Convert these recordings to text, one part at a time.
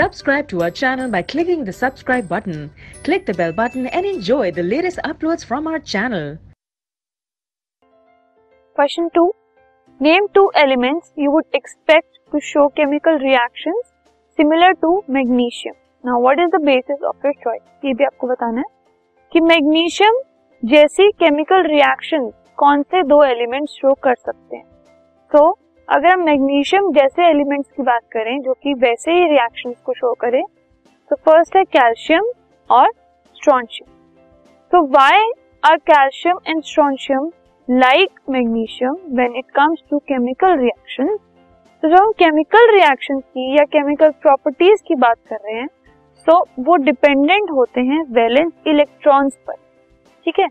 Subscribe to our channel by clicking the subscribe button. Click the bell button and enjoy the latest uploads from our channel. Question 2. Name two elements you would expect to show chemical reactions similar to magnesium. Now what is the basis of your choice? ये भी आपको बताना है कि magnesium जैसी chemical reaction कौन से दो एलिमेंट्स शो कर सकते हैं तो अगर हम मैग्नीशियम जैसे एलिमेंट्स की बात करें, जो कि वैसे ही रिएक्शंस को शो करें तो फ़र्स्ट है कैल्शियम और स्ट्रॉन्शियम तो why are calcium and strontium like magnesium when it comes to chemical reaction तो जब हम केमिकल रिएक्शन की या केमिकल प्रॉपर्टीज़ की बात कर रहे हैं तो वो डिपेंडेंट होते हैं वैलेंस इलेक्ट्रॉन्स पर. ठीक है?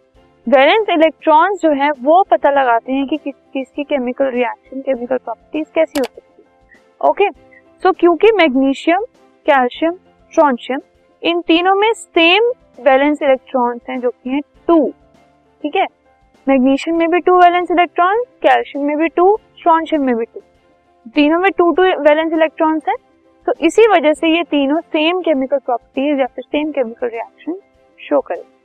वैलेंस इलेक्ट्रॉन्स जो है, वो पता लगाते हैं कि किस, किसकी केमिकल रिएक्शन केमिकल प्रॉपर्टीज़ कैसी हो सकती है। ओके सो क्योंकि मैग्नीशियम, कैल्शियम स्ट्रॉन्शियम इन तीनों में सेम वैलेंस इलेक्ट्रॉन्स हैं जो कि हैं टू ठीक है? मैग्नीशियम में भी टू वैलेंस इलेक्ट्रॉन कैल्शियम में भी टू स्ट्रॉन्शियम में भी टू तीनों में टू टू वैलेंस इलेक्ट्रॉन्स हैं। तो इसी वजह से ये तीनों सेम केमिकल प्रॉपर्टीज़ या फिर सेम केमिकल रिएक्शन शो करेंगे।